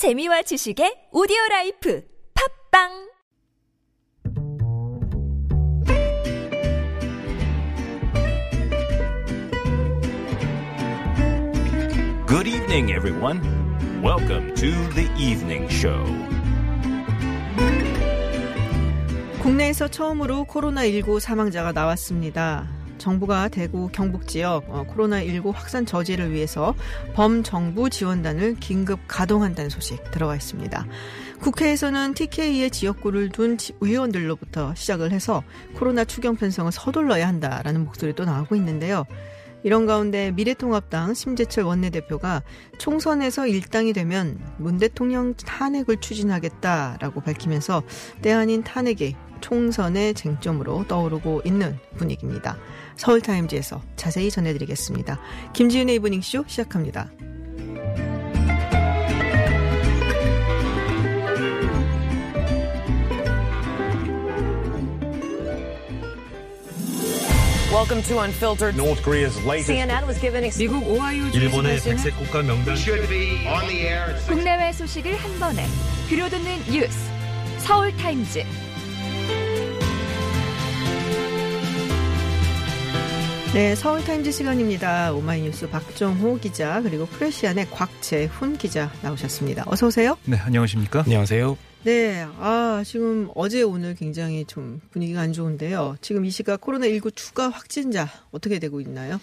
재미와 지식의 오디오 라이프 팟빵 Good evening, everyone. Welcome to the evening show. 국내에서 처음으로 코로나19 사망자가 나왔습니다. 정부가 대구 경북 지역 어, 코로나19 확산 저지를 위해서 범정부 지원단을 긴급 가동한다는 소식 들어와 있습니다. 국회에서는 TK의 지역구를 둔 지- 의원들로부터 시작을 해서 코로나 추경 편성을 서둘러야 한다라는 목소리도 나오고 있는데요. 이런 가운데 미래통합당 심재철 원내대표가 총선에서 일당이 되면 문 대통령 탄핵을 추진하겠다라고 밝히면서 때 아닌 탄핵이 총선의 쟁점으로 떠오르고 있는 분위기입니다. 서울타임즈에서 자세히 전해드리겠습니다. 김지윤의 이브닝쇼 시작합니다. Welcome to Unfiltered. North Korea's latest CNN was given ex- 미국 오하이오 일본의 백색 국가 명단 should be on the air at six 국내외 소식을 한 번에 들려듣는 뉴스 서울 타임즈 네, 서울타임즈 시간입니다. 오마이뉴스 박정호 기자 그리고 프레시안의 곽재훈 기자 나오셨습니다. 어서 오세요. 네, 안녕하십니까? 안녕하세요. 네, 아 지금 어제 오늘 굉장히 좀 분위기가 안 좋은데요. 지금 이 시각 코로나19 추가 확진자 어떻게 되고 있나요?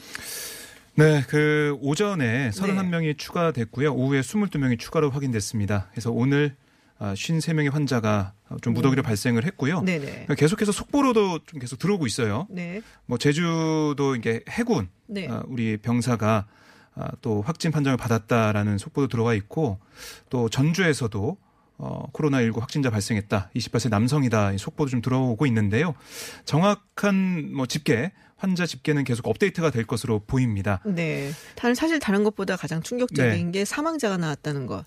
네, 그 오전에 31명이 추가됐고요. 오후에 22명이 추가로 확인됐습니다. 그래서 오늘 53명의 환자가 좀 무더기로 발생을 했고요. 네네. 계속해서 속보로도 좀 계속 들어오고 있어요. 네, 뭐 제주도 이게 해군 네. 아, 우리 병사가 아, 또 확진 판정을 받았다라는 속보도 들어와 있고 또 전주에서도 어, 코로나19 확진자 발생했다. 28세 남성이다. 이 속보도 좀 들어오고 있는데요. 정확한 뭐 집계, 환자 집계는 계속 업데이트가 될 것으로 보입니다. 네. 다른 사실 다른 것보다 가장 충격적인 게 사망자가 나왔다는 것.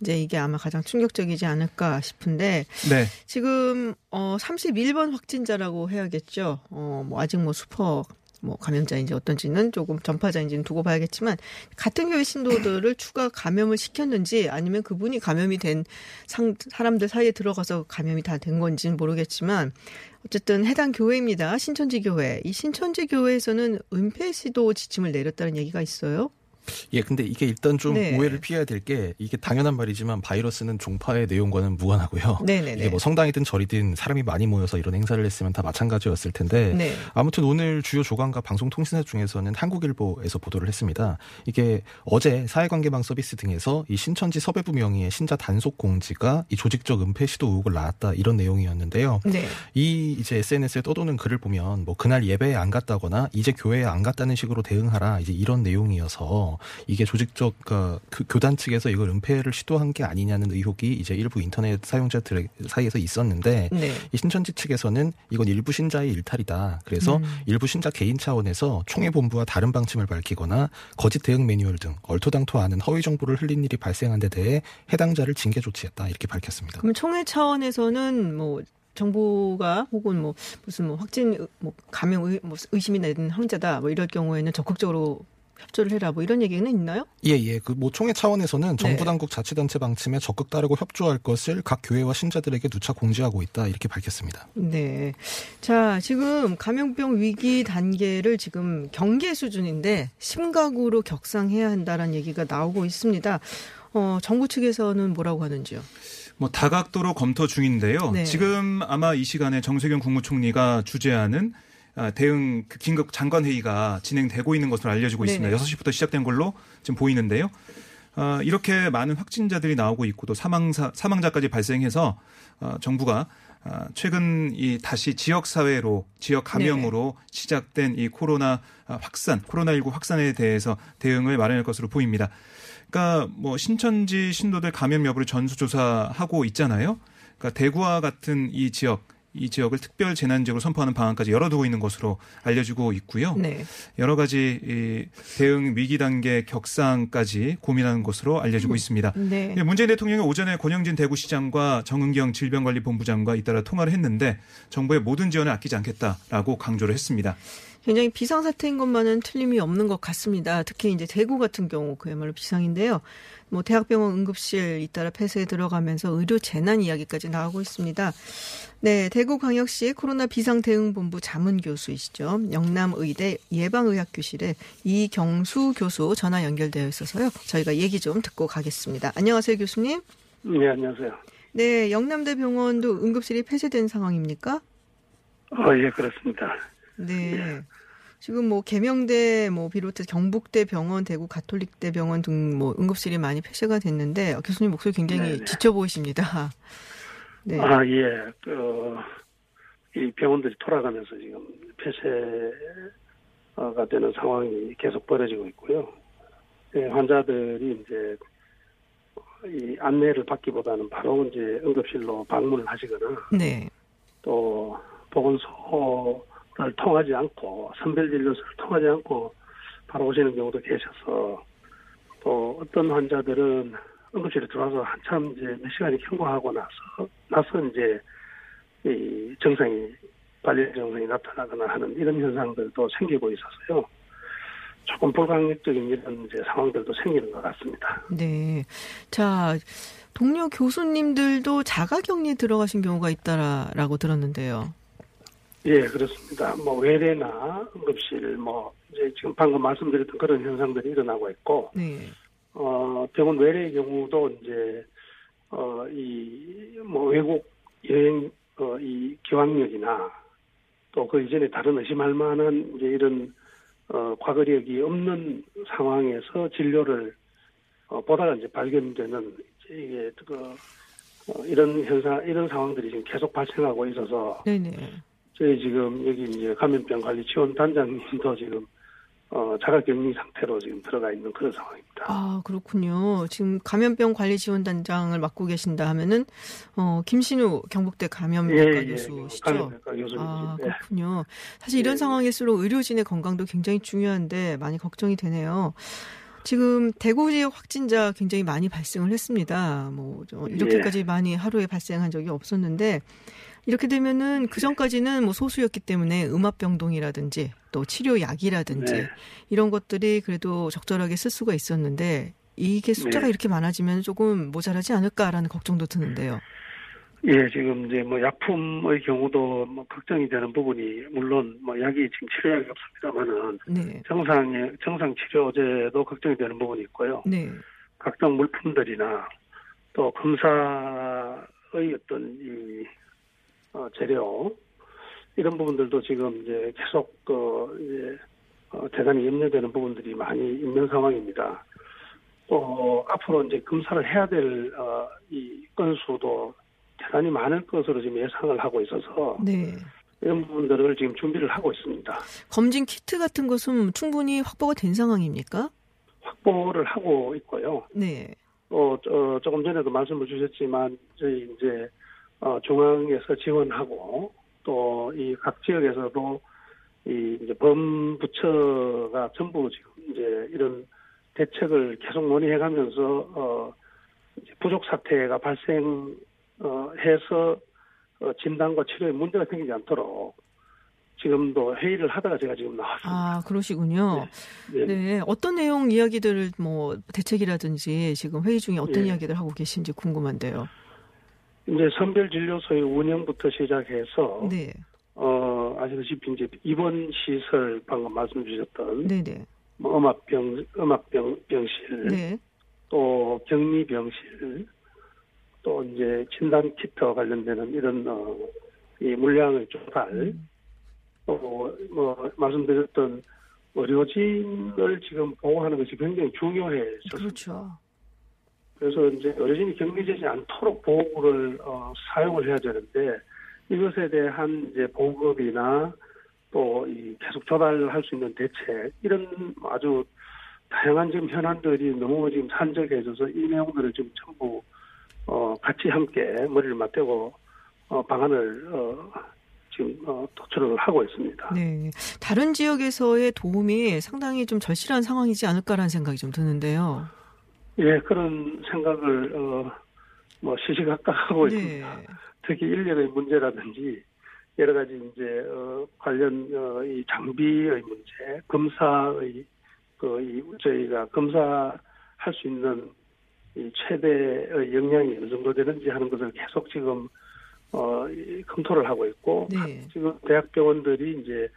이제 이게 아마 가장 충격적이지 않을까 싶은데 네. 지금 어 31번 확진자라고 해야겠죠. 어뭐 아직 뭐 슈퍼 뭐 감염자인지 어떤지는 조금 전파자인지는 두고 봐야겠지만 같은 교회 신도들을 추가 감염을 시켰는지 아니면 그분이 감염이 된 상, 사람들 사이에 들어가서 감염이 다 된 건지는 모르겠지만 어쨌든 해당 교회입니다. 신천지 교회. 이 신천지 교회에서는 은폐 시도 지침을 내렸다는 얘기가 있어요. 예, 근데 이게 일단 좀 네. 오해를 피해야 될 게 이게 당연한 말이지만 바이러스는 종파의 내용과는 무관하고요. 네네네. 이게 뭐 성당이든 절이든 사람이 많이 모여서 이런 행사를 했으면 다 마찬가지였을 텐데 네. 아무튼 오늘 주요 조간과 방송통신사 중에서는 한국일보에서 보도를 했습니다. 이게 어제 사회관계망 서비스 등에서 이 신천지 서배부 명의의 신자 단속 공지가 이 조직적 은폐 시도 의혹을 낳았다 이런 내용이었는데요. 네. 이 이제 SNS에 떠도는 글을 보면 뭐 그날 예배에 안 갔다거나 이제 교회에 안 갔다는 식으로 대응하라 이제 이런 내용이어서 이게 조직적 그러니까 그 교단 측에서 이걸 은폐를 시도한 게 아니냐는 의혹이 이제 일부 인터넷 사용자들 사이에서 있었는데 네. 이 신천지 측에서는 이건 일부 신자의 일탈이다. 그래서 음. 일부 신자 개인 차원에서 총회 본부와 다른 방침을 밝히거나 거짓 대응 매뉴얼 등 얼토당토 않은 허위 정보를 흘린 일이 발생한 데 대해 해당자를 징계 조치했다 이렇게 밝혔습니다. 그럼 총회 차원에서는 뭐 정부가 혹은 뭐 무슨 뭐 확진 의- 뭐 감염 의, 뭐 의심이 나는 환자다 뭐 이럴 경우에는 적극적으로 협조를 해라 뭐 이런 얘기는 있나요? 예, 예. 그뭐 총회 차원에서는 정부 네. 당국 자치단체 방침에 적극 따르고 협조할 것을 각 교회와 신자들에게 누차 공지하고 있다 이렇게 밝혔습니다. 네. 자, 지금 감염병 위기 단계를 지금 경계 수준인데 심각으로 격상해야 한다라는 얘기가 나오고 있습니다. 어, 정부 측에서는 뭐라고 하는지요? 뭐 다각도로 검토 중인데요. 네. 지금 아마 이 시간에 정세균 국무총리가 주재하는 아, 대응 그 긴급 장관 회의가 진행되고 있는 것으로 알려지고 네네. 있습니다. 6시부터 시작된 걸로 지금 보이는데요. 아, 이렇게 많은 확진자들이 나오고 있고 또 사망사 사망자까지 발생해서 어, 정부가 아, 최근 이 다시 지역 사회로 지역 감염으로 시작된 이 코로나 아, 확산, 코로나19 확산에 대해서 대응을 마련할 것으로 보입니다. 그러니까 뭐 신천지 신도들 감염 여부를 전수조사하고 있잖아요. 그러니까 대구와 같은 이 지역 이 지역을 특별 재난 지역으로 선포하는 방안까지 열어두고 있는 것으로 알려지고 있고요. 네. 여러 가지 이 대응 위기 단계 격상까지 고민하는 것으로 알려지고 있습니다. 네. 예, 문재인 대통령이 오전에 권영진 대구시장과 정은경 질병관리본부장과 잇따라 통화를 했는데 정부의 모든 지원을 아끼지 않겠다라고 강조를 했습니다. 굉장히 비상사태인 것만은 틀림이 없는 것 같습니다. 특히 이제 대구 같은 경우 그야말로 비상인데요. 뭐 대학병원 응급실 잇따라 폐쇄에 들어가면서 의료 재난 이야기까지 나오고 있습니다. 네, 대구광역시 코로나 비상대응본부 자문 교수이시죠. 영남의대 예방의학교실에 이경수 교수 전화 연결되어 있어서요. 저희가 얘기 좀 듣고 가겠습니다. 안녕하세요, 교수님. 네, 안녕하세요. 네, 영남대 병원도 응급실이 폐쇄된 상황입니까? 어, 예, 그렇습니다. 네. 예. 지금 뭐 계명대 뭐 비롯해 경북대 병원, 대구 가톨릭대 병원 등 뭐 응급실이 많이 폐쇄가 됐는데 교수님 목소리 굉장히 네네. 지쳐 보이십니다. 네. 아 예, 그, 이 병원들이 돌아가면서 지금 폐쇄가 되는 상황이 계속 벌어지고 있고요. 네, 환자들이 이제 이 안내를 받기보다는 바로 이제 응급실로 방문을 하시거나 네. 또 보건소 를 통하지 않고 선별 진료소를 통하지 않고 바로 오시는 경우도 계셔서 또 어떤 환자들은 응급실에 들어와서 한참 이제 몇 시간이 경과하고 나서 나서 이제 이 증상이 발열 증상이 나타나거나 하는 이런 현상들도 생기고 있어서요. 조금 불강력적인 이런 이제 상황들도 생기는 것 같습니다. 네. 자, 동료 교수님들도 자가격리에 들어가신 경우가 있다라고 들었는데요. 예, 그렇습니다. 뭐 외래나 응급실 뭐 이제 지금 방금 말씀드렸던 그런 현상들이 일어나고 있고, 네. 어 병원 외래의 경우도 이제 어 이 뭐 외국 여행 어 이 기왕력이나 또 그 이전에 다른 의심할 만한 이제 이런 어 과거력이 없는 상황에서 진료를 어 보다가 이제 발견되는 이제 이게 그 어, 이런 현상 이런 상황들이 지금 계속 발생하고 있어서 네네. 저희 지금 여기 이제 감염병 관리 지원 단장님도 지금 어, 자가격리 상태로 지금 들어가 있는 그런 상황입니다. 아, 그렇군요. 지금 감염병 관리 지원 단장을 맡고 계신다 하면은, 어, 김신우 경북대 감염병과 예, 예, 교수시죠? 감염병과 교수님. 아, 네. 그렇군요. 사실 이런 예, 예. 상황일수록 의료진의 건강도 굉장히 중요한데 많이 걱정이 되네요. 지금 대구 지역 확진자 굉장히 많이 발생을 했습니다. 뭐, 이렇게까지 예. 많이 하루에 발생한 적이 없었는데, 이렇게 되면은 그 전까지는 뭐 소수였기 때문에 음압병동이라든지 또 치료약이라든지 네. 이런 것들이 그래도 적절하게 쓸 수가 있었는데 이게 숫자가 네. 이렇게 많아지면 조금 모자라지 않을까라는 걱정도 드는데요. 예, 지금 이제 뭐 약품의 경우도 뭐 걱정이 되는 부분이 물론 뭐 약이 지금 치료약이 없습니다만은 네. 정상의 정상 치료제도 걱정이 되는 부분이 있고요. 네. 각종 물품들이나 또 검사의 어떤 이 어, 재료 이런 부분들도 지금 이제 계속 그 이제 어, 대단히 염려되는 부분들이 많이 있는 상황입니다. 또 앞으로 이제 검사를 해야 될이 어, 건수도 대단히 많을 것으로 지금 예상을 하고 있어서 네. 이런 부분들을 지금 준비를 하고 있습니다. 검진 키트 같은 것은 충분히 확보가 된 상황입니까? 확보를 하고 있고요. 네. 어, 어 조금 전에도 말씀을 주셨지만 저희 이제 어, 중앙에서 지원하고 또 이 각 지역에서도 이 이제 범부처가 전부 지금 이제 이런 대책을 계속 논의해가면서 어 부족 사태가 발생 어 해서 어, 진단과 치료에 문제가 생기지 않도록 지금도 회의를 하다가 제가 지금 나왔습니다. 아, 그러시군요. 네. 네. 네. 어떤 내용 이야기들을 뭐 대책이라든지 지금 회의 중에 어떤 네. 이야기들 하고 계신지 궁금한데요. 이제 선별진료소의 운영부터 시작해서 네. 어 아시다시피 이제 입원 시설 방금 말씀 주셨던 네네. 뭐 음압병 음압병 병실 네. 또 격리 병실 또 이제 진단 키트와 관련되는 이런 어, 이 물량의 조달 음. 또뭐 말씀드렸던 의료진을 지금 보호하는 것이 굉장히 중요해졌습니다. 그렇죠. 그래서 이제 어르신이 격리되지 않도록 보호구를 어, 사용을 해야 되는데 이것에 대한 이제 보급이나 또 이 계속 조달할 수 있는 대책 이런 아주 다양한 지금 현안들이 너무 지금 산적해져서 이 내용들을 지금 전부 어 같이 함께 머리를 맞대고 어 방안을 어 지금 어 도출을 하고 있습니다. 네. 다른 지역에서의 도움이 상당히 좀 절실한 상황이지 않을까라는 생각이 좀 드는데요. 예, 그런 생각을 어, 뭐 시시각각 하고 네. 있습니다. 특히 인력의 문제라든지 여러 가지 이제 어, 관련 어, 이 장비의 문제, 검사의 그이 저희가 검사할 수 있는 이 최대의 영향이 어느 정도 되는지 하는 것을 계속 지금 어 검토를 하고 있고 네. 지금 대학병원들이 이제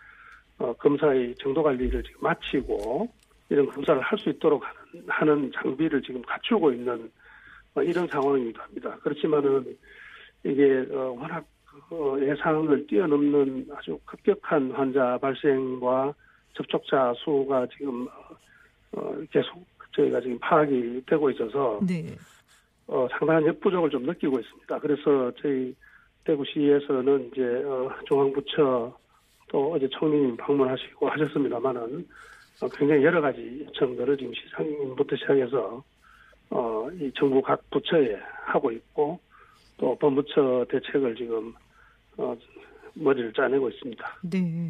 어 검사의 정도 관리를 지금 마치고 이런 검사를 할 수 있도록 하는, 하는 장비를 지금 갖추고 있는 어, 이런 상황이기도 합니다. 그렇지만은 이게 어, 워낙 어, 예상을 뛰어넘는 아주 급격한 환자 발생과 접촉자 수가 지금 어, 계속 저희가 지금 파악이 되고 있어서 네. 어, 상당한 역부족을 좀 느끼고 있습니다. 그래서 저희 대구시에서는 이제 어, 중앙부처 또 어제 총리님 방문하시고 하셨습니다만은 어, 굉장히 여러 가지 요청들을 지금 시장님부터 시작해서 어, 이 정부 각 부처에 하고 있고 또 법무처 대책을 지금 어, 머리를 짜내고 있습니다. 네.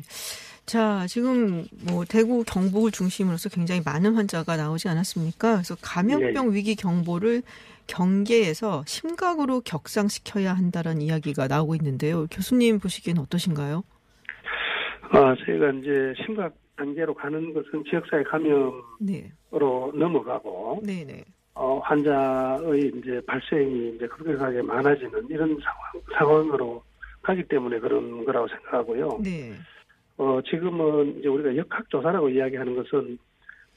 자, 지금 뭐 대구 경북을 중심으로서 굉장히 많은 환자가 나오지 않았습니까? 그래서 감염병 네. 위기 경보를 경계에서 심각으로 격상시켜야 한다는 이야기가 나오고 있는데요. 교수님 보시기에는 어떠신가요? 아, 저희가 이제 심각 단계로 가는 것은 지역사회 감염으로 네. 넘어가고, 네네. 네. 어, 환자의 이제 발생이 이제 급격하게 많아지는 이런 상황, 상황으로 하기 때문에 그런 거라고 생각하고요. 네. 어, 지금은 이제 우리가 역학조사라고 이야기하는 것은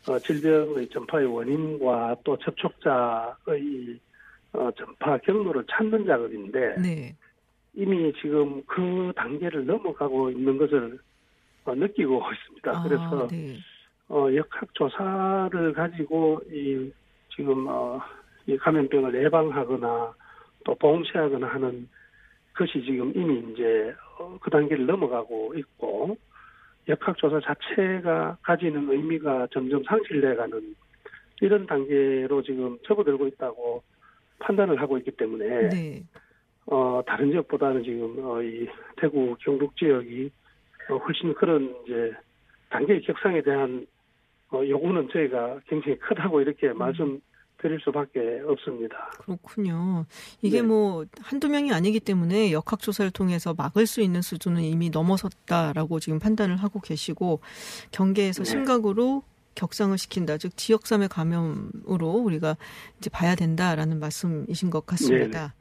어, 질병의 전파의 원인과 또 접촉자의 어, 전파 경로를 찾는 작업인데 네. 이미 지금 그 단계를 넘어가고 있는 것을 어, 느끼고 있습니다. 아, 그래서 네. 어, 역학 조사를 가지고 이 지금 어, 이 감염병을 예방하거나 또 봉쇄하거나 하는 그것이 지금 이미 이제 어, 그 단계를 넘어가고 있고 역학 조사 자체가 가지는 의미가 점점 상실돼가는 이런 단계로 지금 접어들고 있다고 판단을 하고 있기 때문에 네. 어 다른 지역보다는 지금 어, 이 대구 경북 지역이 어, 훨씬 그런 이제 단계 격상에 대한 어, 요구는 저희가 굉장히 크다고 이렇게 음. 말씀. 드릴 수밖에 없습니다. 그렇군요. 이게 네. 뭐 한두 명이 아니기 때문에 역학조사를 통해서 막을 수 있는 수준은 이미 넘어섰다라고 지금 판단을 하고 계시고 경계에서 네. 심각으로 격상을 시킨다. 즉 지역삼의 감염으로 우리가 이제 봐야 된다라는 말씀이신 것 같습니다. 네.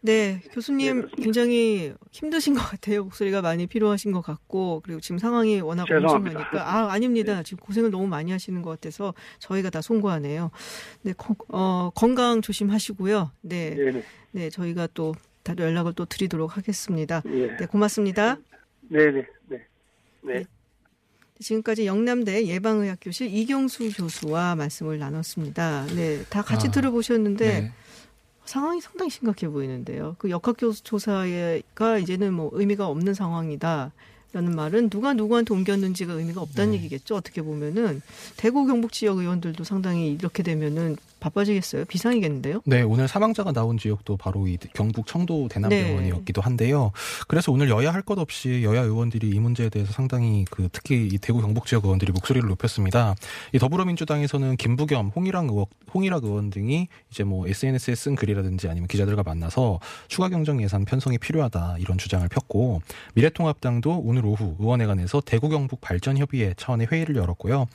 네, 교수님 네, 굉장히 힘드신 것 같아요. 목소리가 많이 필요하신 것 같고 그리고 지금 상황이 워낙 엄청나니까 아 아닙니다. 네. 지금 고생을 너무 많이 하시는 것 같아서 저희가 다 송구하네요. 네, 어, 건강 조심하시고요. 네, 네, 네, 저희가 또 다들 연락을 또 드리도록 하겠습니다. 네, 네 고맙습니다. 네, 네, 네. 네. 지금까지 영남대 예방의학교실 이경수 교수와 말씀을 나눴습니다. 네, 다 같이 아, 들어보셨는데. 네. 상황이 상당히 심각해 보이는데요. 그 역학조사가 이제는 뭐 의미가 없는 상황이다. 라는 말은 누가 누구한테 옮겼는지가 의미가 없다는 네. 얘기겠죠. 어떻게 보면은 대구 경북 지역 의원들도 상당히 이렇게 되면은 바빠지겠어요? 비상이겠는데요? 네, 오늘 사망자가 나온 지역도 바로 이 경북 청도 대남병원이었기도 네. 한데요. 그래서 오늘 여야 할 것 없이 여야 의원들이 이 문제에 대해서 상당히 그 특히 이 대구 경북 지역 의원들이 목소리를 높였습니다. 이 더불어민주당에서는 김부겸, 홍일학 의원, 홍일학 의원 등이 이제 뭐 SNS에 쓴 글이라든지 아니면 기자들과 만나서 추가 경정 예산 편성이 필요하다 이런 주장을 폈고 미래통합당도 오늘 오후 의원회관에서 대구 경북 발전 협의회 차원의 회의를 열었고요.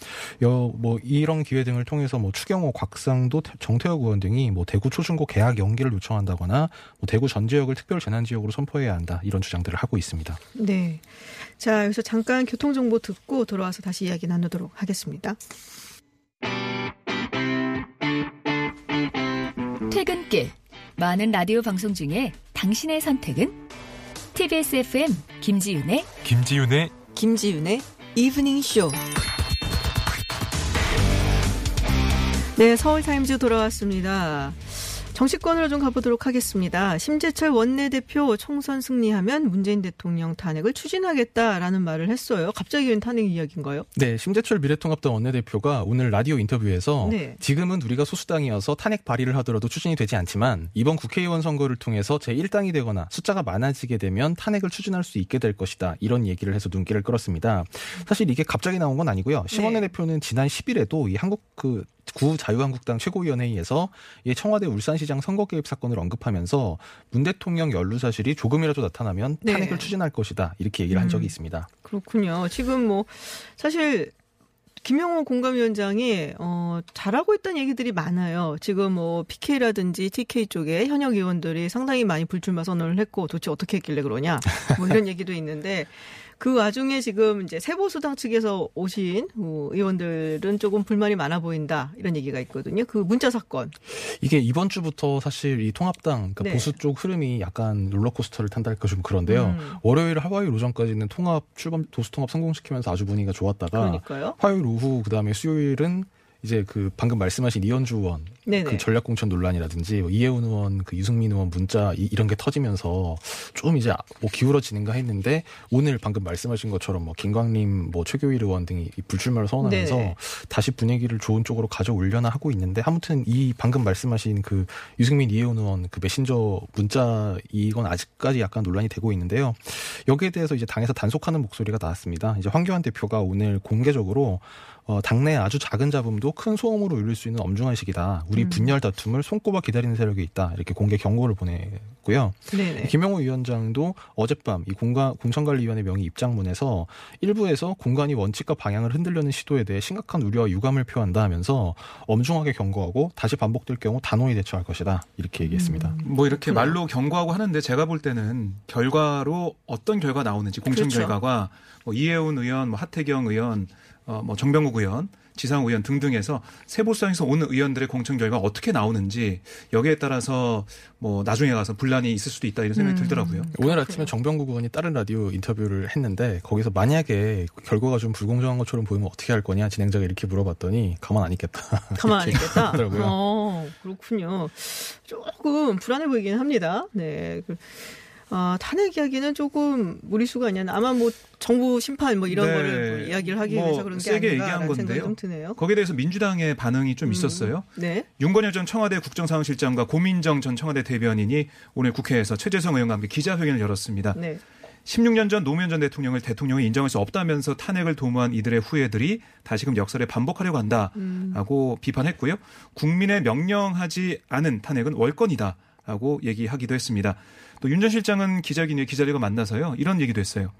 여, 뭐 이런 기회 등을 통해서 뭐 추경호, 곽상 정도 정태혁 의원 등이 뭐 대구 초중고 개학 연기를 요청한다거나 뭐 대구 전 지역을 특별 재난 지역으로 선포해야 한다 이런 주장들을 하고 있습니다. 네. 자 여기서 잠깐 교통 정보 듣고 돌아와서 다시 이야기 나누도록 하겠습니다. 퇴근길 많은 라디오 방송 중에 당신의 선택은 TBS FM 김지윤의 김지윤의 김지윤의 이브닝 쇼. 네, 서울타임즈 돌아왔습니다. 정치권으로 좀 가보도록 하겠습니다. 심재철 원내대표 총선 승리하면 문재인 대통령 탄핵을 추진하겠다라는 말을 했어요. 갑자기 웬 탄핵 이야기인가요? 네, 심재철 미래통합당 원내대표가 오늘 라디오 인터뷰에서 네. 지금은 우리가 소수당이어서 탄핵 발의를 하더라도 추진이 되지 않지만 이번 국회의원 선거를 통해서 제1당이 되거나 숫자가 많아지게 되면 탄핵을 추진할 수 있게 될 것이다. 이런 얘기를 해서 눈길을 끌었습니다. 사실 이게 갑자기 나온 건 아니고요. 심원내 네. 대표는 지난 10일에도 이 한국 그구 자유한국당 최고위원회의에서 이 청와대 울산시장 선거 개입 사건을 언급하면서 문 대통령 연루 사실이 조금이라도 나타나면 탄핵을 네. 추진할 것이다 이렇게 얘기를 한 적이 음, 있습니다. 그렇군요. 지금 뭐 사실 김영호 공감위원장이 어 잘하고 있다는 얘기들이 많아요. 지금 뭐 PK라든지 TK 쪽에 현역 의원들이 상당히 많이 불출마 선언을 했고 도대체 어떻게 했길래 그러냐 뭐 이런 얘기도 있는데 그 와중에 지금 이제 세보수당 측에서 오신 의원들은 조금 불만이 많아 보인다 이런 얘기가 있거든요. 그 문자 사건. 이게 이번 주부터 사실 이 통합당 그러니까 네. 보수 쪽 흐름이 약간 롤러코스터를 탄달까 좀 그런데요. 음. 월요일 하와이 오전까지는 통합 출범 도수 통합 성공시키면서 아주 분위기가 좋았다가 그러니까요. 화요일 오후 그다음에 수요일은 이제 그 방금 말씀하신 이현주 의원 네네. 그 전략 공천 논란이라든지 뭐 이해운 의원 그 유승민 의원 문자 이, 런게 터지면서 좀 이제 뭐 기울어지는가 했는데 오늘 방금 말씀하신 것처럼 뭐 김광림 뭐 최교일 의원 등이 불출마를 선언하면서 네네. 다시 분위기를 좋은 쪽으로 가져올려나 하고 있는데 아무튼 이 방금 말씀하신 그 유승민 이해운 의원 그 메신저 문자 이건 아직까지 약간 논란이 되고 있는데요. 여기에 대해서 이제 당에서 단속하는 목소리가 나왔습니다. 이제 황교안 대표가 오늘 공개적으로 어, 당내 아주 작은 잡음도 큰 소음으로 울릴 수 있는 엄중한 시기다. 우리 음. 분열 다툼을 손꼽아 기다리는 세력이 있다. 이렇게 공개 경고를 보냈고요. 네네. 김영호 위원장도 어젯밤 이 공간 공천관리위원회 명의 입장문에서 일부에서 공간이 원칙과 방향을 흔들려는 시도에 대해 심각한 우려와 유감을 표한다 하면서 엄중하게 경고하고 다시 반복될 경우 단호히 대처할 것이다. 이렇게 얘기했습니다. 음. 뭐 이렇게 말로 경고하고 하는데 제가 볼 때는 결과로 어떤 결과 나오는지 공천 그렇죠. 결과가 뭐 이해운 의원, 뭐 하태경 의원 어, 뭐 정병국 의원, 지상 의원 등등에서 세보수당에서 오는 의원들의 공천 결과 어떻게 나오는지 여기에 따라서 뭐 나중에 가서 분란이 있을 수도 있다 이런 생각이 음. 들더라고요. 오늘 아침에 정병국 의원이 다른 라디오 인터뷰를 했는데 거기서 만약에 결과가 좀 불공정한 것처럼 보이면 어떻게 할 거냐 진행자가 이렇게 물어봤더니 가만 안 있겠다. 가만 안 있겠다. 하더라고요. 어, 그렇군요. 조금 불안해 보이긴 합니다. 네. 그 어, 탄핵 이야기는 조금 무리수가 아니야. 아마 뭐 정부 심판 뭐 이런 네. 거를 뭐 이야기를 하기 뭐 위해서 그런 게 세게 얘기한 건데요. 거기에 대해서 민주당의 반응이 좀 음. 있었어요. 네. 윤건열 전 청와대 국정상황실장과 고민정 전 청와대 대변인이 오늘 국회에서 최재성 의원과 함께 기자회견을 열었습니다. 네. 16년 전 노무현 전 대통령을 대통령이 인정할 수 없다면서 탄핵을 도모한 이들의 후예들이 다시금 역설에 반복하려고 한다라고 음. 비판했고요. 국민의 명령하지 않은 탄핵은 월권이다. 라고 얘기하기도 했습니다. 또 윤 전 실장은 기자기에 기자들과 만나서요. 이런 얘기도 했어요.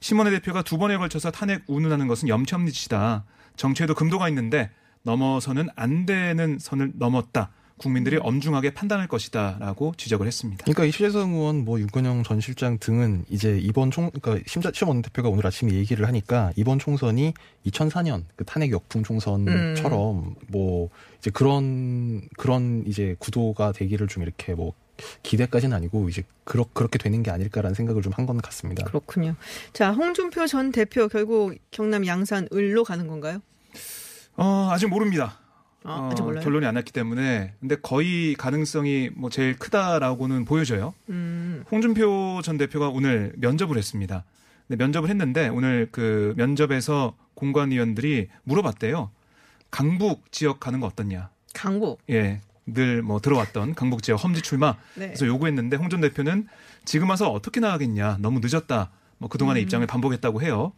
심원혜 대표가 두 번에 걸쳐서 탄핵 운운하는 것은 염치없는 짓이다. 정치에도 금도가 있는데 넘어서는 안 되는 선을 넘었다. 국민들이 엄중하게 판단할 것이다라고 지적을 했습니다. 그러니까 이시재성 의원, 뭐 윤건영 전 실장 등은 이제 이번 총, 그러니까 심자 심원 대표가 오늘 아침에 얘기를 하니까 이번 총선이 2004년 그 탄핵 역풍 총선처럼 음. 뭐 이제 그런 그런 이제 구도가 되기를 좀 이렇게 뭐 기대까지는 아니고 이제 그렇, 그렇게 되는 게 아닐까라는 생각을 좀 한 건 같습니다. 그렇군요. 자, 홍준표 전 대표 결국 경남 양산 을로 가는 건가요? 어, 아직 모릅니다. 아, 어, 결론이 안 났기 때문에 근데 거의 가능성이 뭐 제일 크다라고는 보여져요. 음. 홍준표 전 대표가 오늘 면접을 했습니다. 근데 면접을 했는데 오늘 그 면접에서 공관위원들이 물어봤대요. 강북 지역 가는 거 어떻냐? 강북. 예. 늘 뭐 들어왔던 강북 지역 험지 출마. 네. 그래서 요구했는데 홍 전 대표는 지금 와서 어떻게 나가겠냐? 너무 늦었다. 뭐 그동안의 음. 입장을 반복했다고 해요.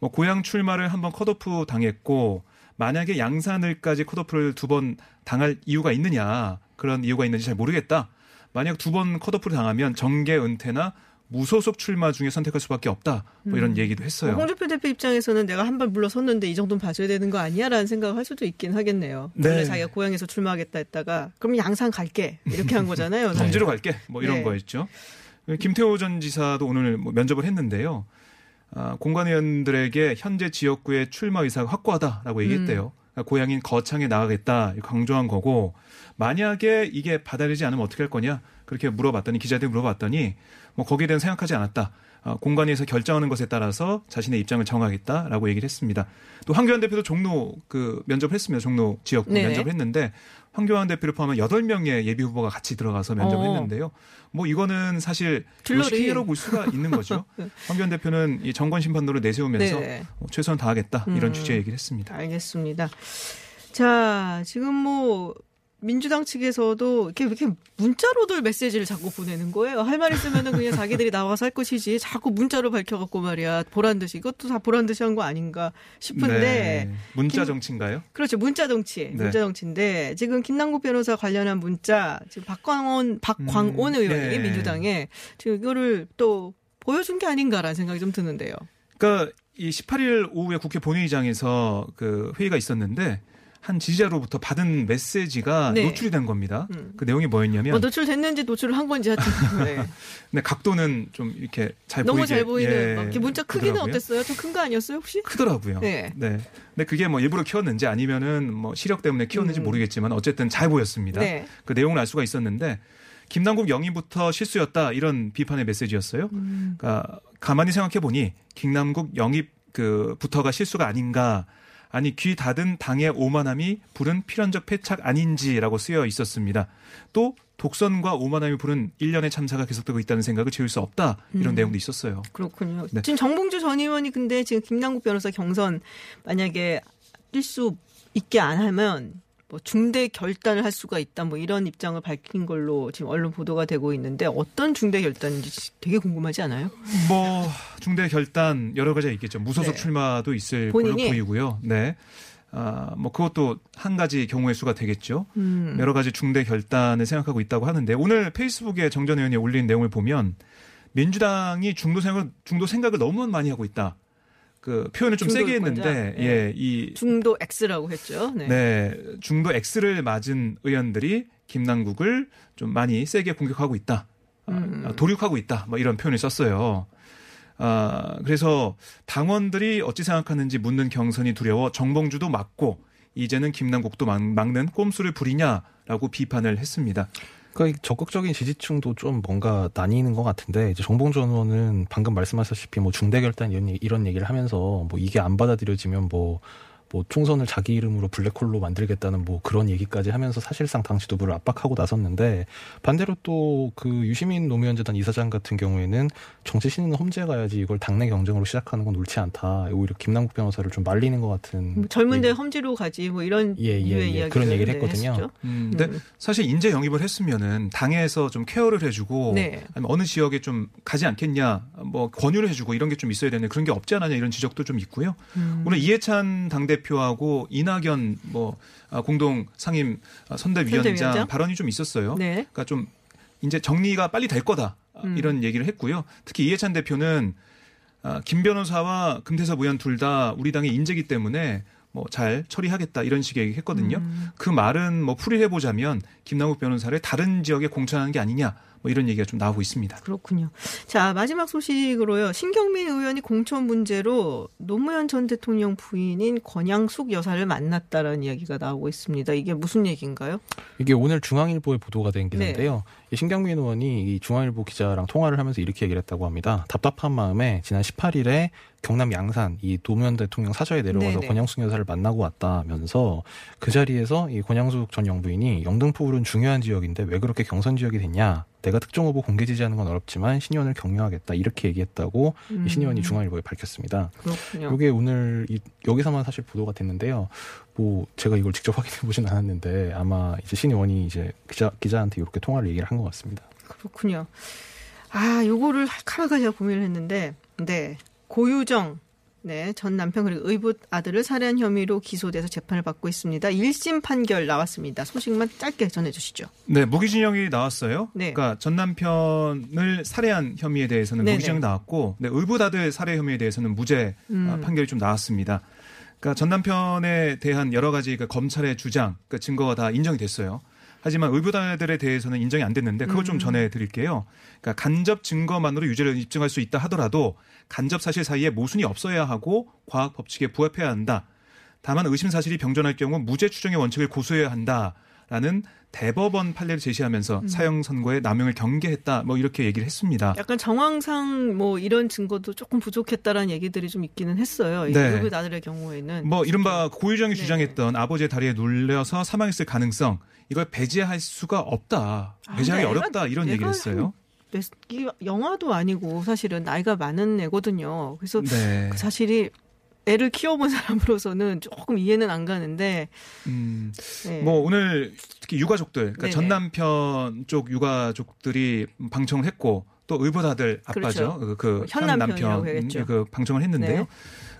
뭐 고향 출마를 한번 컷오프 당했고 만약에 양산을까지 컷오프를 두 번 당할 이유가 있느냐 그런 이유가 있는지 잘 모르겠다. 만약 두 번 컷오프를 당하면 정계 은퇴나 무소속 출마 중에 선택할 수밖에 없다. 뭐 이런 음. 얘기도 했어요. 뭐 홍준표 대표 입장에서는 내가 한 발 물러섰는데 이 정도는 봐줘야 되는 거 아니야라는 생각을 할 수도 있긴 하겠네요. 네. 원래 자기가 고향에서 출마하겠다 했다가 그럼 양산 갈게 이렇게 한 거잖아요. 정지로 갈게 뭐 이런 네. 거였죠. 김태호 전 지사도 오늘 뭐 면접을 했는데요. 아, 공관위원들에게 현재 지역구의 출마 의사가 확고하다라고 얘기했대요. 음. 그러니까 고향인 거창에 나가겠다 강조한 거고 만약에 이게 받아들이지 않으면 어떻게 할 거냐 그렇게 물어봤더니 기자들이 물어봤더니 뭐 거기에 대한 생각하지 않았다. 어, 공관위에서 결정하는 것에 따라서 자신의 입장을 정하겠다라고 얘기를 했습니다. 또 황교안 대표도 종로 그 면접을 했습니다. 종로 지역구 네. 면접을 했는데 황교안 대표를 포함한 8명의 예비 후보가 같이 들어가서 면접을 어. 했는데요. 뭐 이거는 사실 요식회로 볼 수가 있는 거죠. 네. 황교안 대표는 이 정권 심판도를 내세우면서 네. 뭐 최선을 다하겠다 이런 음. 주제 얘기를 했습니다. 알겠습니다. 자, 지금 뭐 민주당 측에서도 이렇게 이렇게 문자로들 메시지를 자꾸 보내는 거예요. 할 말 있으면은 그냥 자기들이 나와서 할 것이지 자꾸 문자로 밝혀갖고 말이야 보란 듯이 이것도 다 보란 듯이 한 거 아닌가 싶은데 네. 문자 정치인가요? 그렇죠 문자 정치 네. 문자 정치인데 지금 김남국 변호사 관련한 문자 지금 박광원 박광온 음, 의원이 네. 민주당에 지금 이거를 또 보여준 게 아닌가라는 생각이 좀 드는데요. 그러니까 이 18일 오후에 국회 본회의장에서 그 회의가 있었는데 한 지지자로부터 받은 메시지가 네. 노출이 된 겁니다. 음. 그 내용이 뭐였냐면 뭐 노출됐는지 노출을 한 건지 하여튼 네. 네 각도는 좀 이렇게 잘 너무 보이게, 잘 보이는 예, 문자 크기는 그더라고요. 어땠어요? 좀 큰 거 아니었어요 혹시? 크더라고요. 네. 네. 근데 그게 뭐 일부러 키웠는지 아니면은 뭐 시력 때문에 키웠는지 음. 모르겠지만 어쨌든 잘 보였습니다. 네. 그 내용을 알 수가 있었는데 김남국 영입부터 실수였다 이런 비판의 메시지였어요. 음. 그러니까 가만히 생각해 보니 김남국 영입 그부터가 실수가 아닌가 아니 귀 닫은 당의 오만함이 부른 필연적 패착 아닌지라고 쓰여 있었습니다. 또 독선과 오만함이 부른 일련의 참사가 계속되고 있다는 생각을 지울 수 없다 이런 음. 내용도 있었어요. 그렇군요. 네. 지금 정봉주 전 의원이 근데 지금 김남국 변호사 경선 만약에 뛸 수 있게 안 하면 뭐 중대 결단을 할 수가 있다 뭐 이런 입장을 밝힌 걸로 지금 언론 보도가 되고 있는데 어떤 중대 결단인지 되게 궁금하지 않아요? 뭐 중대 결단 여러 가지가 있겠죠. 무소속 네. 출마도 있을 본인이? 걸로 보이고요. 네. 아, 뭐 그것도 한 가지 경우의 수가 되겠죠. 음. 여러 가지 중대 결단을 생각하고 있다고 하는데 오늘 페이스북에 정 전 의원이 올린 내용을 보면 민주당이 중도 생각 중도 생각을 너무 많이 하고 있다. 그 표현을 좀 세게 했는데 네. 예, 이 중도 X라고 했죠. 네. 네. 중도 X를 맞은 의원들이 김남국을 좀 많이 세게 공격하고 있다. 아, 음. 도륙하고 있다. 뭐 이런 표현을 썼어요. 아, 그래서 당원들이 어찌 생각하는지 묻는 경선이 두려워 정봉주도 맞고 이제는 김남국도 막는 꼼수를 부리냐라고 비판을 했습니다. 그러니까 적극적인 지지층도 좀 뭔가 나뉘는 것 같은데 이제 정봉주 의원은 방금 말씀하셨다시피 뭐 중대 결단 이런, 이런 얘기를 하면서 뭐 이게 안 받아들여지면 뭐 뭐 총선을 자기 이름으로 블랙홀로 만들겠다는 뭐 그런 얘기까지 하면서 사실상 당 지도부를 압박하고 나섰는데 반대로 또 그 유시민 노무현 재단 이사장 같은 경우에는 정치 신인은 험지에 가야지 이걸 당내 경쟁으로 시작하는 건 옳지 않다. 오히려 김남국 변호사를 좀 말리는 것 같은 뭐 젊은데 험지로 가지 뭐 이런 예, 예, 예. 그런 얘기를 했거든요. 음, 근데 음. 사실 인재 영입을 했으면은 당에서 좀 케어를 해주고 네. 아니면 어느 지역에 좀 가지 않겠냐 뭐 권유를 해주고 이런 게 좀 있어야 되는데 그런 게 없지 않느냐 이런 지적도 좀 있고요. 음. 오늘 이해찬 당대 대표하고 이낙연 뭐 아, 공동 상임 아, 선대위원장, 선대위원장? 발언이 좀 있었어요. 네. 그러니까 좀 이제 정리가 빨리 될 거다 음. 이런 얘기를 했고요. 특히 이해찬 대표는 아, 김 변호사와 금태섭 의원 둘 다 우리 당의 인재기 때문에 뭐잘 처리하겠다 이런 식의 얘기했거든요. 음. 그 말은 뭐 풀이해 보자면 김남욱 변호사를 다른 지역에 공천하는 게 아니냐 뭐 이런 얘기가 좀 나오고 있습니다. 그렇군요. 자 마지막 소식으로요. 신경민 의원이 공천 문제로 노무현 전 대통령 부인인 권양숙 여사를 만났다라는 이야기가 나오고 있습니다. 이게 무슨 얘기인가요? 이게 오늘 중앙일보에 보도가 된 기사인데요. 네. 신경민 의원이 이 중앙일보 기자랑 통화를 하면서 이렇게 얘기를 했다고 합니다. 답답한 마음에 지난 18일에 경남 양산 이 노무현 대통령 사저에 내려가서 네네. 권양숙 여사를 만나고 왔다면서 그 자리에서 이 권양숙 전 영부인이 영등포울은 중요한 지역인데 왜 그렇게 경선 지역이 됐냐 내가 특정 후보 공개 지지하는 건 어렵지만 신 의원을 격려하겠다 이렇게 얘기했다고 음. 신 의원이 중앙일보에 밝혔습니다. 그렇군요. 이게 오늘 이, 여기서만 사실 보도가 됐는데요. 뭐 제가 이걸 직접 확인해 보진 않았는데 아마 이제 신 의원이 이제 기자 기자한테 이렇게 통화를 얘기를 한 것 같습니다. 그렇군요. 아, 요거를 제가 고민을 했는데, 네 고유정 네, 전 남편 그리고 의붓 아들을 살해한 혐의로 기소돼서 재판을 받고 있습니다. 1심 판결 나왔습니다. 소식만 짧게 전해 주시죠. 네, 무기징역이 나왔어요. 네. 그러니까 전 남편을 살해한 혐의에 대해서는 네네. 무기징역 나왔고 네, 의붓 아들 살해 혐의에 대해서는 무죄 음. 아, 판결이 좀 나왔습니다. 그러니까 전 남편에 대한 여러 가지 그 검찰의 주장, 그 증거가 다 인정이 됐어요. 하지만 의붓아들에 대해서는 인정이 안 됐는데 그걸 좀 음. 전해드릴게요. 그러니까 간접 증거만으로 유죄를 입증할 수 있다 하더라도 간접 사실 사이에 모순이 없어야 하고 과학 법칙에 부합해야 한다. 다만 의심 사실이 병존할 경우 무죄 추정의 원칙을 고수해야 한다. 라는 대법원 판례를 제시하면서 음. 사형 선고에 남용을 경계했다 뭐 이렇게 얘기를 했습니다. 약간 정황상 뭐 이런 증거도 조금 부족했다라는 얘기들이 좀 있기는 했어요. 네. 그 아들의 경우에는 뭐 이른바 고유정이 네. 주장했던 아버지의 다리에 눌려서 사망했을 가능성 이걸 배제할 수가 없다. 아, 배제하기 아, 어렵다 이런 얘기를 했어요. 이 영화도 아니고 사실은 나이가 많은 애거든요. 그래서 네. 그 사실이 애를 키워본 사람으로서는 조금 이해는 안 가는데. 음, 네. 뭐 오늘 특히 유가족들, 그러니까 전 남편 쪽 유가족들이 방청을 했고 또 의붓아들 아빠죠. 그렇죠. 그, 그현 남편 그 방청을 했는데요. 네.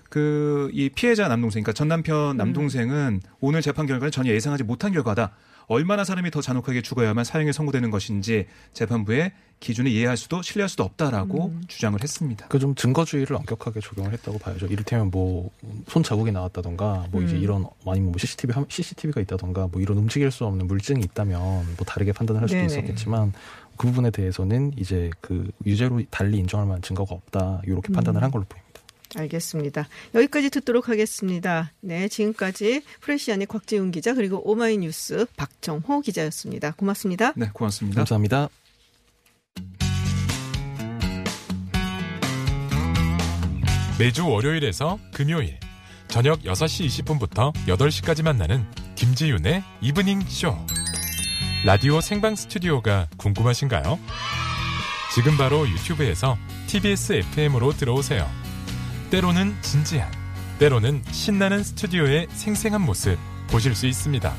그이 피해자 남동생, 그러니까 전 남편 음. 남동생은 음. 오늘 재판 결과를 전혀 예상하지 못한 결과다. 얼마나 사람이 더 잔혹하게 죽어야만 사형에 선고되는 것인지 재판부에 기준을 이해할 수도 신뢰할 수도 없다라고 음. 주장을 했습니다. 그 좀 증거주의를 엄격하게 적용을 했다고 봐야죠. 이를테면 뭐 손자국이 나왔다던가 뭐 음. 이제 이런 아니면 뭐 CCTV CCTV가 있다던가 뭐 이런 움직일 수 없는 물증이 있다면 뭐 다르게 판단을 할 수도 네네. 있었겠지만 그 부분에 대해서는 이제 그 유죄로 달리 인정할 만한 증거가 없다 이렇게 판단을 음. 한 걸로 보입니다. 알겠습니다. 여기까지 듣도록 하겠습니다. 네, 지금까지 프레시안의 곽지훈 기자 그리고 오마이뉴스 박정호 기자였습니다. 고맙습니다. 네, 고맙습니다. 감사합니다. 매주 월요일에서 금요일 저녁 6시 20분부터 8시까지 만나는 김지윤의 이브닝 쇼. 라디오 생방 스튜디오가 궁금하신가요? 지금 바로 유튜브에서 TBS FM으로 들어오세요. 때로는 진지한, 때로는 신나는 스튜디오의 생생한 모습 보실 수 있습니다.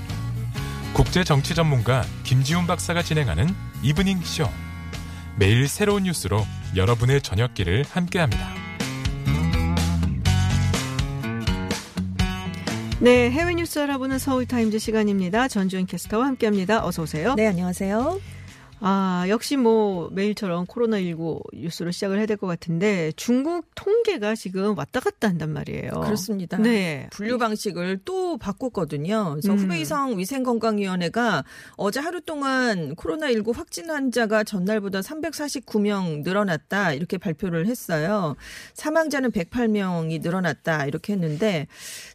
국제 정치 전문가 김지윤 박사가 진행하는 이브닝 쇼. 매일 새로운 뉴스로 여러분의 저녁길을 함께합니다. 네, 해외 뉴스 알아보는 서울 타임즈 시간입니다. 전주현 캐스터와 함께합니다. 어서 오세요. 네, 안녕하세요. 아, 역시 뭐 매일처럼 코로나19 뉴스로 시작을 해야 될 것 같은데 중국 통계가 지금 왔다 갔다 한단 말이에요. 그렇습니다. 네. 분류 방식을 또 바꿨거든요. 그래서 음. 후베이성 위생건강위원회가 어제 하루 동안 코로나19 확진 환자가 전날보다 349명 늘어났다 이렇게 발표를 했어요. 사망자는 108명이 늘어났다 이렇게 했는데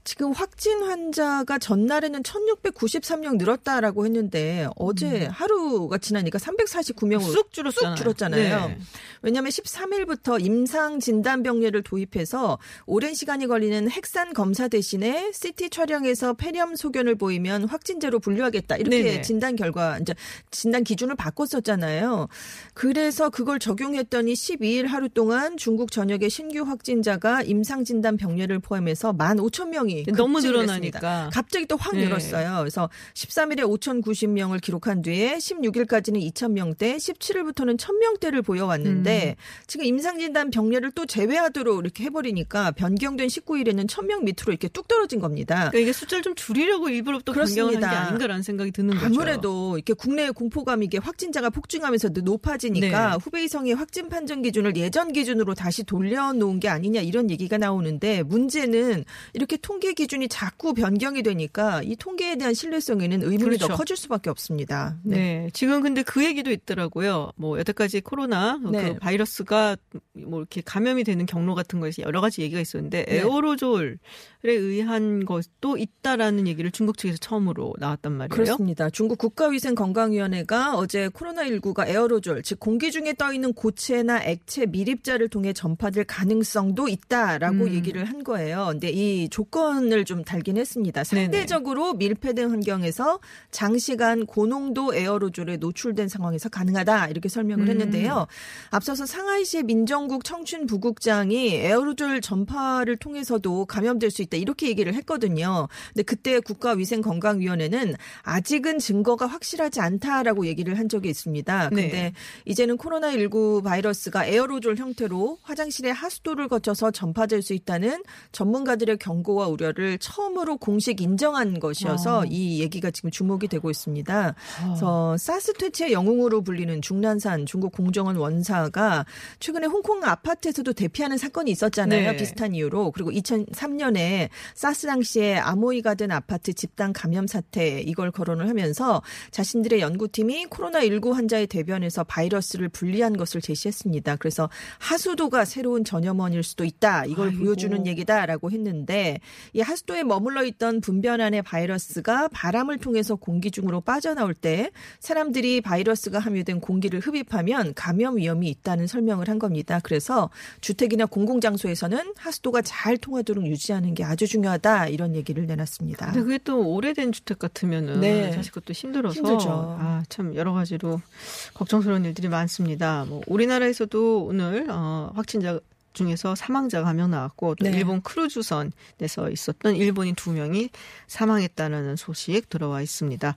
지금 확진 환자가 전날에는 1693명 늘었다라고 했는데 어제 음. 하루가 지나니까 349명으로 쑥 줄었잖아요. 쑥 줄었잖아요. 네. 왜냐하면 13일부터 임상 진단 병례를 도입해서 오랜 시간이 걸리는 핵산 검사 대신에 CT 촬영에서 폐렴 소견을 보이면 확진자로 분류하겠다 이렇게 네네. 진단 결과 이제 진단 기준을 바꿨었잖아요. 그래서 그걸 적용했더니 12일 하루 동안 중국 전역의 신규 확진자가 임상 진단 병례를 포함해서 1 5 0 0 0 명이 너무 늘어나니까. 갑자기 또확 네. 늘었어요. 그래서 13일에 5,090명을 기록한 뒤에 16일까지는 2,000 명대, 17일부터는 1,000명대를 보여왔는데 음. 지금 임상진단 병례를 또 제외하도록 이렇게 해버리니까 변경된 19일에는 1,000명 밑으로 이렇게 뚝 떨어진 겁니다. 그러니까 이게 숫자를 좀 줄이려고 일부러 또 변경을 한게 아닌가라는 생각이 드는 거죠. 아무래도 이렇게 국내 공포감 이게 확진자가 폭증하면서 높아지니까 네. 후베이성의 확진 판정 기준을 예전 기준으로 다시 돌려놓은 게 아니냐 이런 얘기가 나오는데 문제는 이렇게 통계 기준이 자꾸 변경이 되니까 이 통계에 대한 신뢰성에는 의문이 그렇죠. 더 커질 수밖에 없습니다. 네. 네. 지금 근데 그 얘기 도 있더라고요. 뭐 여태까지 코로나 그 네. 그 바이러스가 뭐 이렇게 감염이 되는 경로 같은 것이 여러 가지 얘기가 있었는데 네. 에어로졸 의한 것도 있다라는 얘기를 중국 측에서 처음으로 나왔단 말이에요. 그렇습니다. 중국 국가위생건강위원회가 어제 코로나19가 에어로졸, 즉 공기 중에 떠 있는 고체나 액체 미립자를 통해 전파될 가능성도 있다라고 음. 얘기를 한 거예요. 근데 이 조건을 좀 달긴 했습니다. 상대적으로 밀폐된 환경에서 장시간 고농도 에어로졸에 노출된 상황 에서 가능하다 이렇게 설명을 음. 했는데요. 앞서서 상하이시의 민정국 청춘 부국장이 에어로졸 전파를 통해서도 감염될 수 있다. 있다 이렇게 얘기를 했거든요. 근데 그때 국가위생건강위원회는 아직은 증거가 확실하지 않다라고 얘기를 한 적이 있습니다. 근데 네. 이제는 코로나19 바이러스가 에어로졸 형태로 화장실의 하수도를 거쳐서 전파될 수 있다는 전문가들의 경고와 우려를 처음으로 공식 인정한 것이어서 어. 이 얘기가 지금 주목이 되고 있습니다. 어. 그래서 사스 퇴치의 영웅 으로 불리는 중난산 중국 공정원 원사가 최근에 홍콩 아파트에서도 대피하는 사건이 있었잖아요. 네. 비슷한 이유로. 그리고 2003년에 사스 당시에 암호이가 된 아파트 집단 감염 사태 이걸 거론을 하면서 자신들의 연구팀이 코로나19 환자의 대변에서 바이러스를 분리한 것을 제시했습니다. 그래서 하수도가 새로운 전염원일 수도 있다. 이걸 아이고. 보여주는 얘기다라고 했는데 이 하수도에 머물러 있던 분변 안의 바이러스가 바람을 통해서 공기 중으로 빠져나올 때 사람들이 바이러스 가 함유된 공기를 흡입하면 감염 위험이 있다는 설명을 한 겁니다. 그래서 주택이나 공공장소에서는 하수도가 잘 통하도록 유지하는 게 아주 중요하다 이런 얘기를 내놨습니다. 근데 그게 또 오래된 주택 같으면은 네. 사실 그것도 힘들어서 힘들죠. 아, 참 여러 가지로 걱정스러운 일들이 많습니다. 뭐 우리나라에서도 오늘 어, 확진자 중에서 사망자가 한 명 나왔고 또 네. 일본 크루즈선에서 있었던 일본인 두 명이 사망했다는 소식 들어와 있습니다.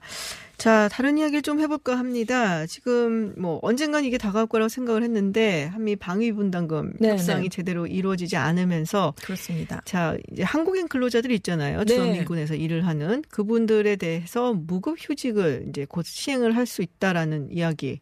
자, 다른 이야기를 좀 해볼까 합니다. 지금 뭐 언젠간 이게 다가올 거라고 생각을 했는데 한미 방위 분담금 네, 협상이 네. 제대로 이루어지지 않으면서 그렇습니다. 자, 이제 한국인 근로자들이 있잖아요. 네. 주한미군에서 일을 하는 그분들에 대해서 무급 휴직을 이제 곧 시행을 할 수 있다라는 이야기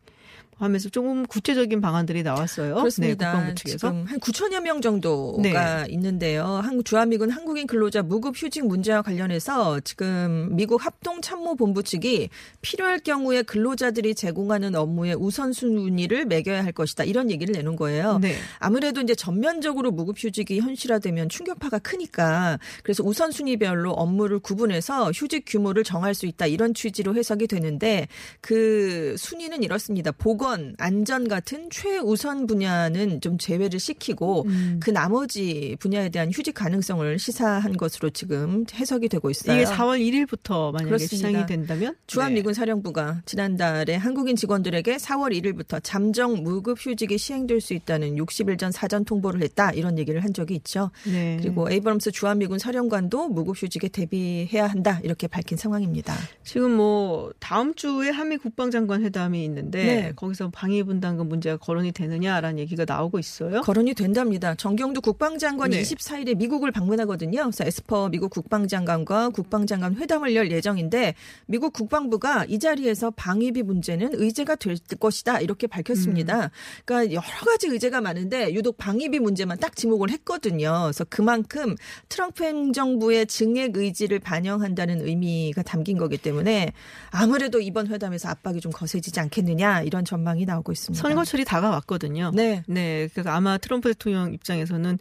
하면서 조금 구체적인 방안들이 나왔어요. 그렇습니다. 네, 국방부 측에서. 한 9천여 명 정도가 네. 있는데요. 한국 주한미군 한국인 근로자 무급 휴직 문제와 관련해서 지금 미국 합동 참모 본부 측이 필요할 경우에 근로자들이 제공하는 업무의 우선순위를 매겨야 할 것이다. 이런 얘기를 내놓은 거예요. 네. 아무래도 이제 전면적으로 무급 휴직이 현실화되면 충격파가 크니까 그래서 우선순위별로 업무를 구분해서 휴직 규모를 정할 수 있다. 이런 취지로 해석이 되는데 그 순위는 이렇습니다. 보건 보건, 안전 같은 최우선 분야는 좀 제외를 시키고 음. 그 나머지 분야에 대한 휴직 가능성을 시사한 것으로 지금 해석이 되고 있어요. 이게 4월 1일부터 만약에 그렇습니다. 시작이 된다면 주한미군 네. 사령부가 지난달에 한국인 직원들에게 4월 1일부터 잠정 무급 휴직이 시행될 수 있다는 60일 전 사전 통보를 했다 이런 얘기를 한 적이 있죠. 네. 그리고 에이브럼스 주한미군 사령관도 무급 휴직에 대비해야 한다 이렇게 밝힌 상황입니다. 지금 뭐 다음 주에 한미 국방장관 회담이 있는데 네. 거기 여기서 방위분담금 문제가 거론이 되느냐라는 얘기가 나오고 있어요. 거론이 된답니다. 정경두 국방장관이 네. 24일에 미국을 방문하거든요. 그래서 에스퍼 미국 국방장관과 국방장관 회담을 열 예정인데 미국 국방부가 이 자리에서 방위비 문제는 의제가 될 것이다 이렇게 밝혔습니다. 음. 그러니까 여러 가지 의제가 많은데 유독 방위비 문제만 딱 지목을 했거든요. 그래서 그만큼 트럼프 행정부의 증액 의지를 반영한다는 의미가 담긴 거기 때문에 아무래도 이번 회담에서 압박이 좀 거세지지 않겠느냐 이런 전망 전망이 나오고 있습니다. 선거철이 다가왔거든요. 네. 네. 그래서 아마 트럼프 대통령 입장에서는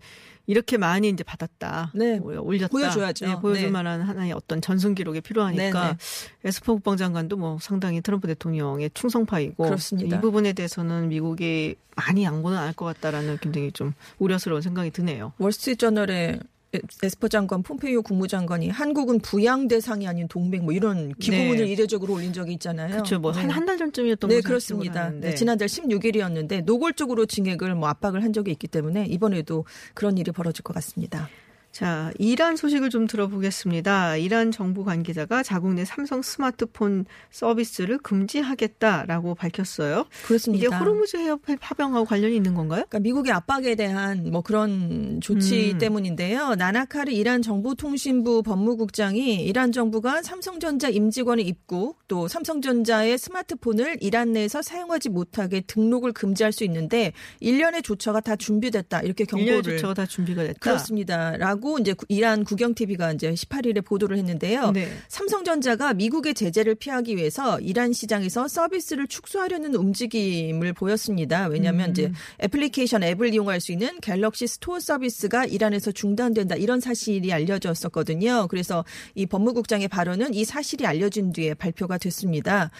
이렇게 많이 이제 받았다. 네. 올렸다. 보여줘야죠. 네, 보여줄 네. 만한 하나의 어떤 전승 기록이 필요하니까 네, 네. 에스퍼 국방장관도 뭐 상당히 트럼프 대통령의 충성파이고 그렇습니다. 이 부분에 대해서는 미국이 많이 양보는 안 할 것 같다라는 굉장히 좀 우려스러운 생각이 드네요. 월스트리트저널에 에스퍼 장관, 폼페이오 국무장관이 한국은 부양 대상이 아닌 동맹 뭐 이런 기고문을 네. 이례적으로 올린 적이 있잖아요. 그렇죠. 뭐 한 한달 네. 전쯤이었던 네, 그렇습니다. 네, 지난달 16일이었는데 노골적으로 증액을 뭐 압박을 한 적이 있기 때문에 이번에도 그런 일이 벌어질 것 같습니다. 자, 이란 소식을 좀 들어보겠습니다. 이란 정부 관계자가 자국 내 삼성 스마트폰 서비스를 금지하겠다라고 밝혔어요. 그렇습니다. 이게 호르무즈 해협 파병하고 관련이 있는 건가요? 그러니까 미국의 압박에 대한 뭐 그런 조치 음. 때문인데요. 나나카르 이란 정보통신부 법무국장이 이란 정부가 삼성전자 임직원의 입국 또 삼성전자의 스마트폰을 이란 내에서 사용하지 못하게 등록을 금지할 수 있는데 일련의 조처가 다 준비됐다 이렇게 경고를 조처가 다 준비가 됐다. 그렇습니다. 라고 라고 이제 이란 국영 TV가 이제 18일에 보도를 했는데요. 네. 삼성전자가 미국의 제재를 피하기 위해서 이란 시장에서 서비스를 축소하려는 움직임을 보였습니다. 왜냐하면 음. 이제 애플리케이션 앱을 이용할 수 있는 갤럭시 스토어 서비스가 이란에서 중단된다 이런 사실이 알려졌었거든요. 그래서 이 법무국장의 발언은 이 사실이 알려진 뒤에 발표가 됐습니다.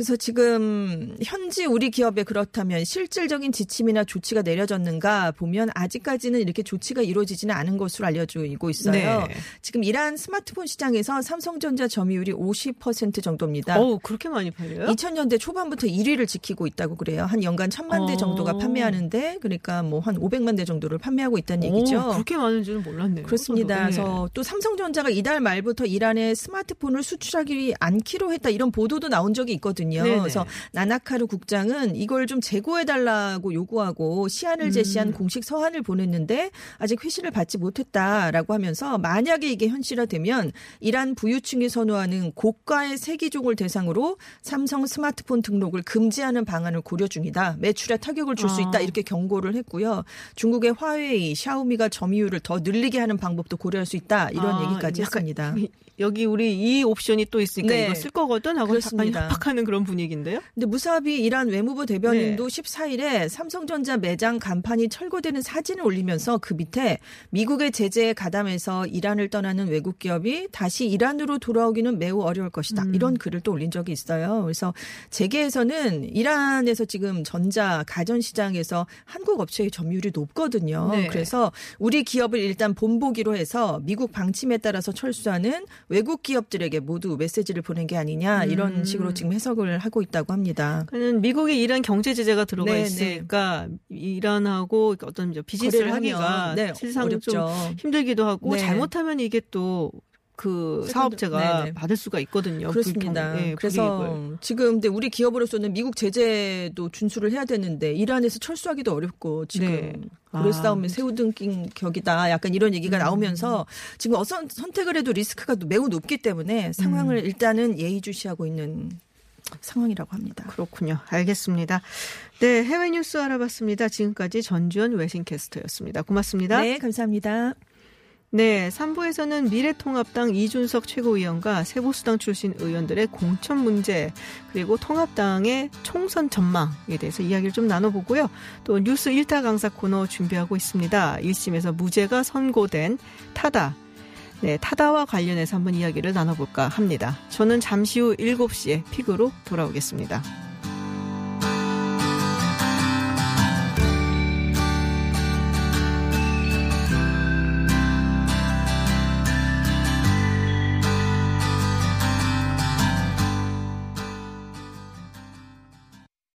그래서 지금 현지 우리 기업에 그렇다면 실질적인 지침이나 조치가 내려졌는가 보면 아직까지는 이렇게 조치가 이루어지지는 않은 것으로 알려지고 있어요. 네. 지금 이란 스마트폰 시장에서 삼성전자 점유율이 50% 정도입니다. 어, 그렇게 많이 팔려요? 2000년대 초반부터 1위를 지키고 있다고 그래요. 한 연간 1000만 대 어. 정도가 판매하는데 그러니까 뭐 한 500만 대 정도를 판매하고 있다는 얘기죠. 오, 그렇게 많은지는 몰랐네요. 그렇습니다. 네. 그래서 또 삼성전자가 이달 말부터 이란에 스마트폰을 수출하기 않기로 했다 이런 보도도 나온 적이 있거든요. 있거든요. 네네. 그래서 나나카르 국장은 이걸 좀 재고해 달라고 요구하고 시한을 제시한 음. 공식 서한을 보냈는데 아직 회신을 받지 못했다라고 하면서 만약에 이게 현실화되면 이란 부유층이 선호하는 고가의 세기종을 대상으로 삼성 스마트폰 등록을 금지하는 방안을 고려 중이다. 매출에 타격을 줄수 아. 있다. 이렇게 경고를 했고요. 중국의 화웨이, 샤오미가 점유율을 더 늘리게 하는 방법도 고려할 수 있다. 이런 아, 얘기까지 했습니다. 여기 우리 이 옵션이 또 있으니까 네. 이거 쓸 거거든 하고 그렇습니다. 협박하는 그런 분위기인데요. 근데 무사비 이란 외무부 대변인도 네. 14일에 삼성전자 매장 간판이 철거되는 사진을 올리면서 그 밑에 미국의 제재에 가담해서 이란을 떠나는 외국 기업이 다시 이란으로 돌아오기는 매우 어려울 것이다. 음. 이런 글을 또 올린 적이 있어요. 그래서 재계에서는 이란에서 지금 전자 가전 시장에서 한국 업체의 점유율이 높거든요. 네. 그래서 우리 기업을 일단 본보기로 해서 미국 방침에 따라서 철수하는 외국 기업들에게 모두 메시지를 보낸 게 아니냐 이런 음. 식으로 지금 해석을 생각을 하고 있다고 합니다. 그는 미국에 이란 경제 제재가 들어가 네, 있으니까 네. 이란하고 어떤 비즈니스를 하기가 네, 실상 어렵죠. 좀 힘들기도 하고 네. 잘못하면 이게 또그 사업자가 네네. 받을 수가 있거든요. 그렇습니다. 네, 그래서 불이익을. 지금 근데 우리 기업으로서는 미국 제재도 준수를 해야 되는데 이란에서 철수하기도 어렵고 지금 네. 고래 아, 싸움에 새우 등긴 격이다. 약간 이런 얘기가 음. 나오면서 지금 어선 선택을 해도 리스크가 매우 높기 때문에 상황을 음. 일단은 예의주시하고 있는 상황이라고 합니다. 그렇군요. 알겠습니다. 네, 해외 뉴스 알아봤습니다. 지금까지 전주현 외신캐스터였습니다. 고맙습니다. 네, 감사합니다. 네, 3부에서는 미래통합당 이준석 최고위원과 세보수당 출신 의원들의 공천 문제 그리고 통합당의 총선 전망에 대해서 이야기를 좀 나눠보고요. 또 뉴스 1타 강사 코너 준비하고 있습니다. 1심에서 무죄가 선고된 타다. 네, 타다와 관련해서 한번 이야기를 나눠볼까 합니다. 저는 잠시 후 7시에 픽으로 돌아오겠습니다.